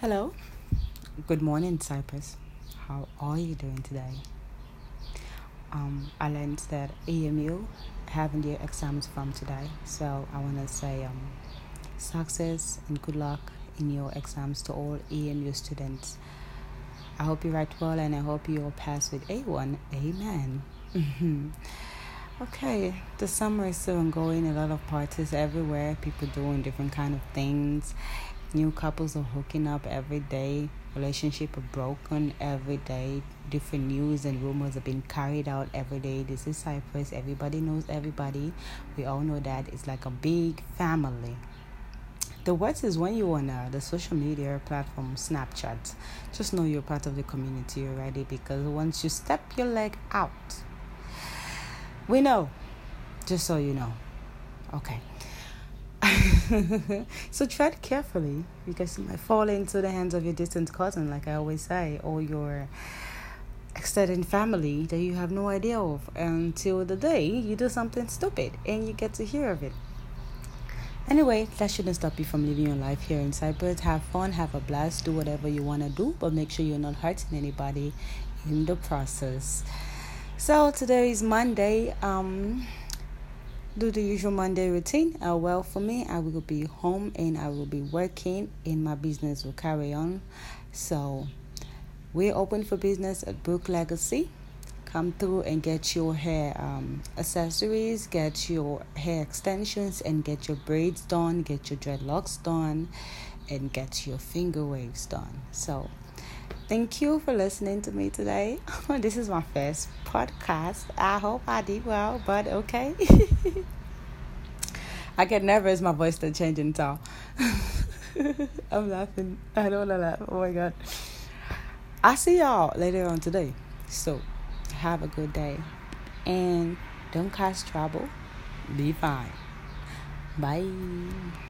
Hello. Good morning, Cyprus. How are you doing today? Um, I learned that EMU having their exams from today, so I want to say um, success and good luck in your exams to all EMU students. I hope you write well and I hope you all pass with A1. Amen. okay, the summer is still ongoing. A lot of parties everywhere. People doing different kind of things New couples are hooking up every day. Relationship are broken every day. Different news and rumors are being carried out every day. This is Cyprus. Everybody knows everybody. We all know that it's like a big family. The worst is when you're on uh, the social media platform Snapchat. Just know you're part of the community already because once you step your leg out, we know. Just so you know. Okay. so tread carefully because you might fall into the hands of your distant cousin, like I always say, or your extended family that you have no idea of until the day you do something stupid and you get to hear of it. Anyway, that shouldn't stop you from living your life here in Cyprus. Have fun, have a blast, do whatever you want to do, but make sure you're not hurting anybody in the process. So today is Monday. Um, do the usual Monday routine. Uh, well, for me, I will be home and I will be working, and my business will carry on. So, we're open for business at Brook Legacy. Come through and get your hair um, accessories, get your hair extensions, and get your braids done, get your dreadlocks done, and get your finger waves done. So, Thank you for listening to me today. this is my first podcast. I hope I did well, but okay. I get nervous, my voice starts changing, so I'm laughing. I don't want to laugh. Oh my god. I'll see y'all later on today. So, have a good day. And don't cause trouble. Be fine. Bye.